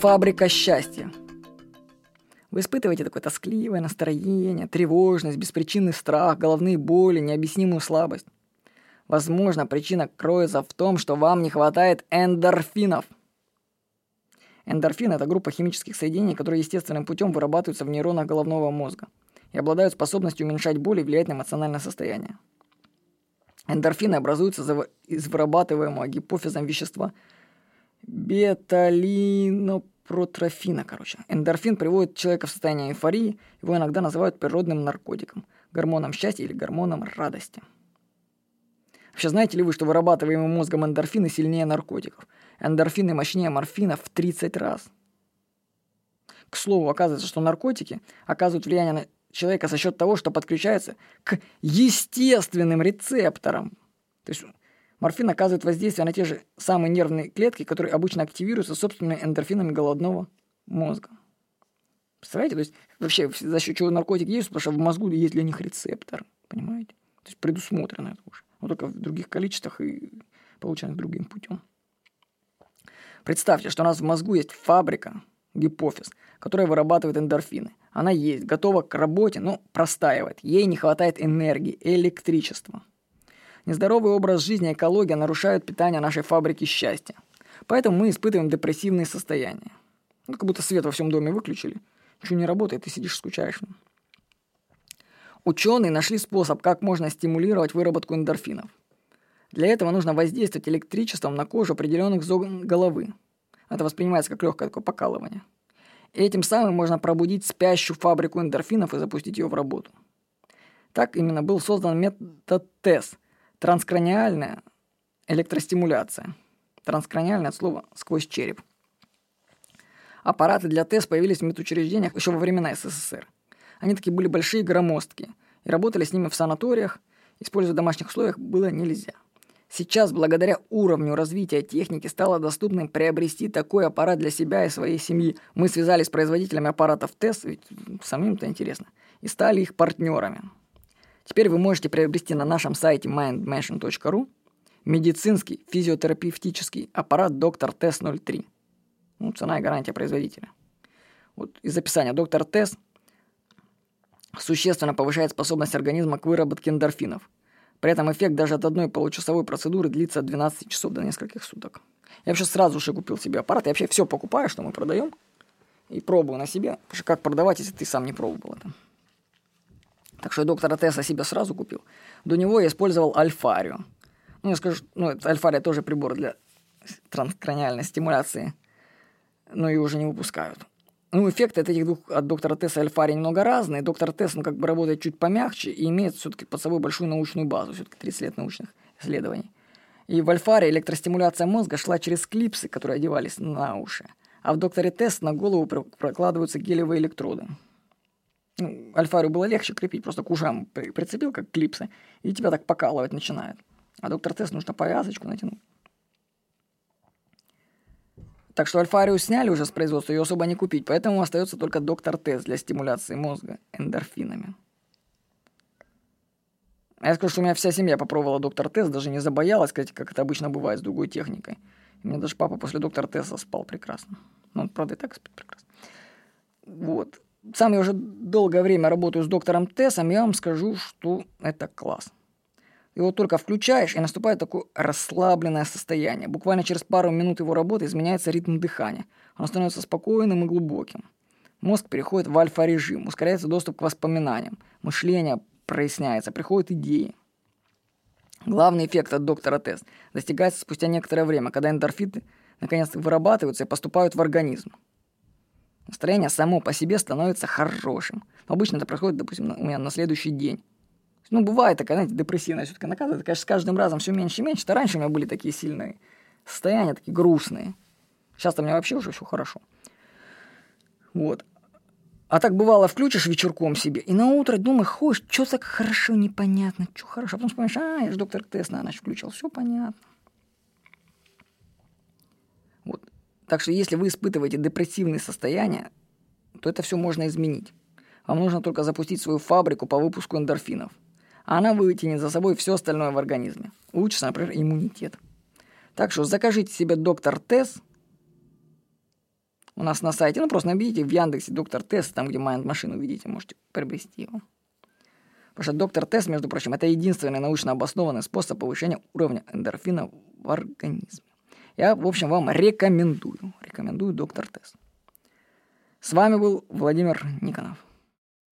фабрика счастья. Вы испытываете такое тоскливое настроение, тревожность, беспричинный страх, головные боли, необъяснимую слабость. Возможно, причина кроется в том, что вам не хватает эндорфинов. Эндорфин – это группа химических соединений, которые естественным путем вырабатываются в нейронах головного мозга и обладают способностью уменьшать боль и влиять на эмоциональное состояние. Эндорфины образуются из вырабатываемого гипофизом вещества беталинопротрофина, короче. Эндорфин приводит человека в состояние эйфории, его иногда называют природным наркотиком, гормоном счастья или гормоном радости. Вообще, знаете ли вы, что вырабатываемые мозгом эндорфины сильнее наркотиков? Эндорфины мощнее морфина в 30 раз. К слову, оказывается, что наркотики оказывают влияние на человека за счет того, что подключается к естественным рецепторам. То есть морфин оказывает воздействие на те же самые нервные клетки, которые обычно активируются собственными эндорфинами головного мозга. Представляете? То есть вообще за счет чего наркотики есть, потому что в мозгу есть для них рецептор. Понимаете? То есть предусмотрено это уже. Но только в других количествах и полученных другим путем. Представьте, что у нас в мозгу есть фабрика, гипофиз, которая вырабатывает эндорфины. Она есть, готова к работе, но простаивает. Ей не хватает энергии, электричества. Нездоровый образ жизни и экология нарушают питание нашей фабрики счастья. Поэтому мы испытываем депрессивные состояния. Ну, как будто свет во всем доме выключили. Ничего не работает, ты сидишь скучаешь. Ученые нашли способ, как можно стимулировать выработку эндорфинов. Для этого нужно воздействовать электричеством на кожу определенных зон головы. Это воспринимается как легкое такое покалывание. И этим самым можно пробудить спящую фабрику эндорфинов и запустить ее в работу. Так именно был создан метод ТЭС – транскраниальная электростимуляция. Транскраниальное от слова «сквозь череп». Аппараты для ТЭС появились в медучреждениях еще во времена СССР. Они такие были большие громоздкие, и работали с ними в санаториях, используя в домашних условиях было нельзя – Сейчас, благодаря уровню развития техники, стало доступным приобрести такой аппарат для себя и своей семьи. Мы связались с производителями аппаратов ТЭС, ведь самим-то интересно, и стали их партнерами. Теперь вы можете приобрести на нашем сайте mindmation.ru медицинский физиотерапевтический аппарат доктор ТЭС 03. Ну, цена и гарантия производителя. Вот из описания доктор ТЭС существенно повышает способность организма к выработке эндорфинов – при этом эффект даже от одной получасовой процедуры длится от 12 часов до нескольких суток. Я вообще сразу же купил себе аппарат. Я вообще все покупаю, что мы продаем. И пробую на себе. Потому что как продавать, если ты сам не пробовал это? Так что доктора Тесса себе сразу купил. До него я использовал Альфарио. Ну, я скажу, ну, Альфария тоже прибор для транскраниальной стимуляции. Но и уже не выпускают. Ну, эффекты от этих двух, от доктора Тесса и Альфари немного разные. Доктор Тесс, ну, как бы работает чуть помягче и имеет все-таки под собой большую научную базу, все-таки 30 лет научных исследований. И в Альфаре электростимуляция мозга шла через клипсы, которые одевались на уши. А в докторе Тесс на голову прокладываются гелевые электроды. Ну, Альфарию было легче крепить, просто к ушам прицепил, как клипсы, и тебя так покалывать начинает. А доктор Тесс нужно повязочку натянуть. Так что Альфарию сняли уже с производства, ее особо не купить, поэтому остается только доктор Тест для стимуляции мозга эндорфинами. Я скажу, что у меня вся семья попробовала доктор Тест, даже не забоялась, кстати, как это обычно бывает с другой техникой. У меня даже папа после доктора Теста спал прекрасно. Ну, он, правда, и так спит прекрасно. Вот. Сам я уже долгое время работаю с доктором Тессом, я вам скажу, что это класс. Его только включаешь, и наступает такое расслабленное состояние. Буквально через пару минут его работы изменяется ритм дыхания. Оно становится спокойным и глубоким. Мозг переходит в альфа-режим, ускоряется доступ к воспоминаниям, мышление проясняется, приходят идеи. Главный эффект от доктора Тест достигается спустя некоторое время, когда эндорфиты наконец вырабатываются и поступают в организм. Настроение само по себе становится хорошим. обычно это происходит, допустим, у меня на следующий день. Ну, бывает такая, знаете, депрессивная все-таки накатывает. Конечно, с каждым разом все меньше и меньше. То раньше у меня были такие сильные состояния, такие грустные. Сейчас-то у меня вообще уже все хорошо. Вот. А так бывало, включишь вечерком себе, и на утро думаешь, ходишь, что так хорошо, непонятно, что хорошо. А потом вспомнишь, а, я же доктор Тест на ночь включил, все понятно. Так что если вы испытываете депрессивные состояния, то это все можно изменить. Вам нужно только запустить свою фабрику по выпуску эндорфинов. А она вытянет за собой все остальное в организме. Улучшится, например, иммунитет. Так что закажите себе доктор Тесс у нас на сайте. Ну, просто наберите в Яндексе доктор Тесс, там, где Майнд Машин увидите, можете приобрести его. Потому что доктор Тесс, между прочим, это единственный научно обоснованный способ повышения уровня эндорфина в организме. Я, в общем, вам рекомендую. Рекомендую доктор Тест. С вами был Владимир Никонов.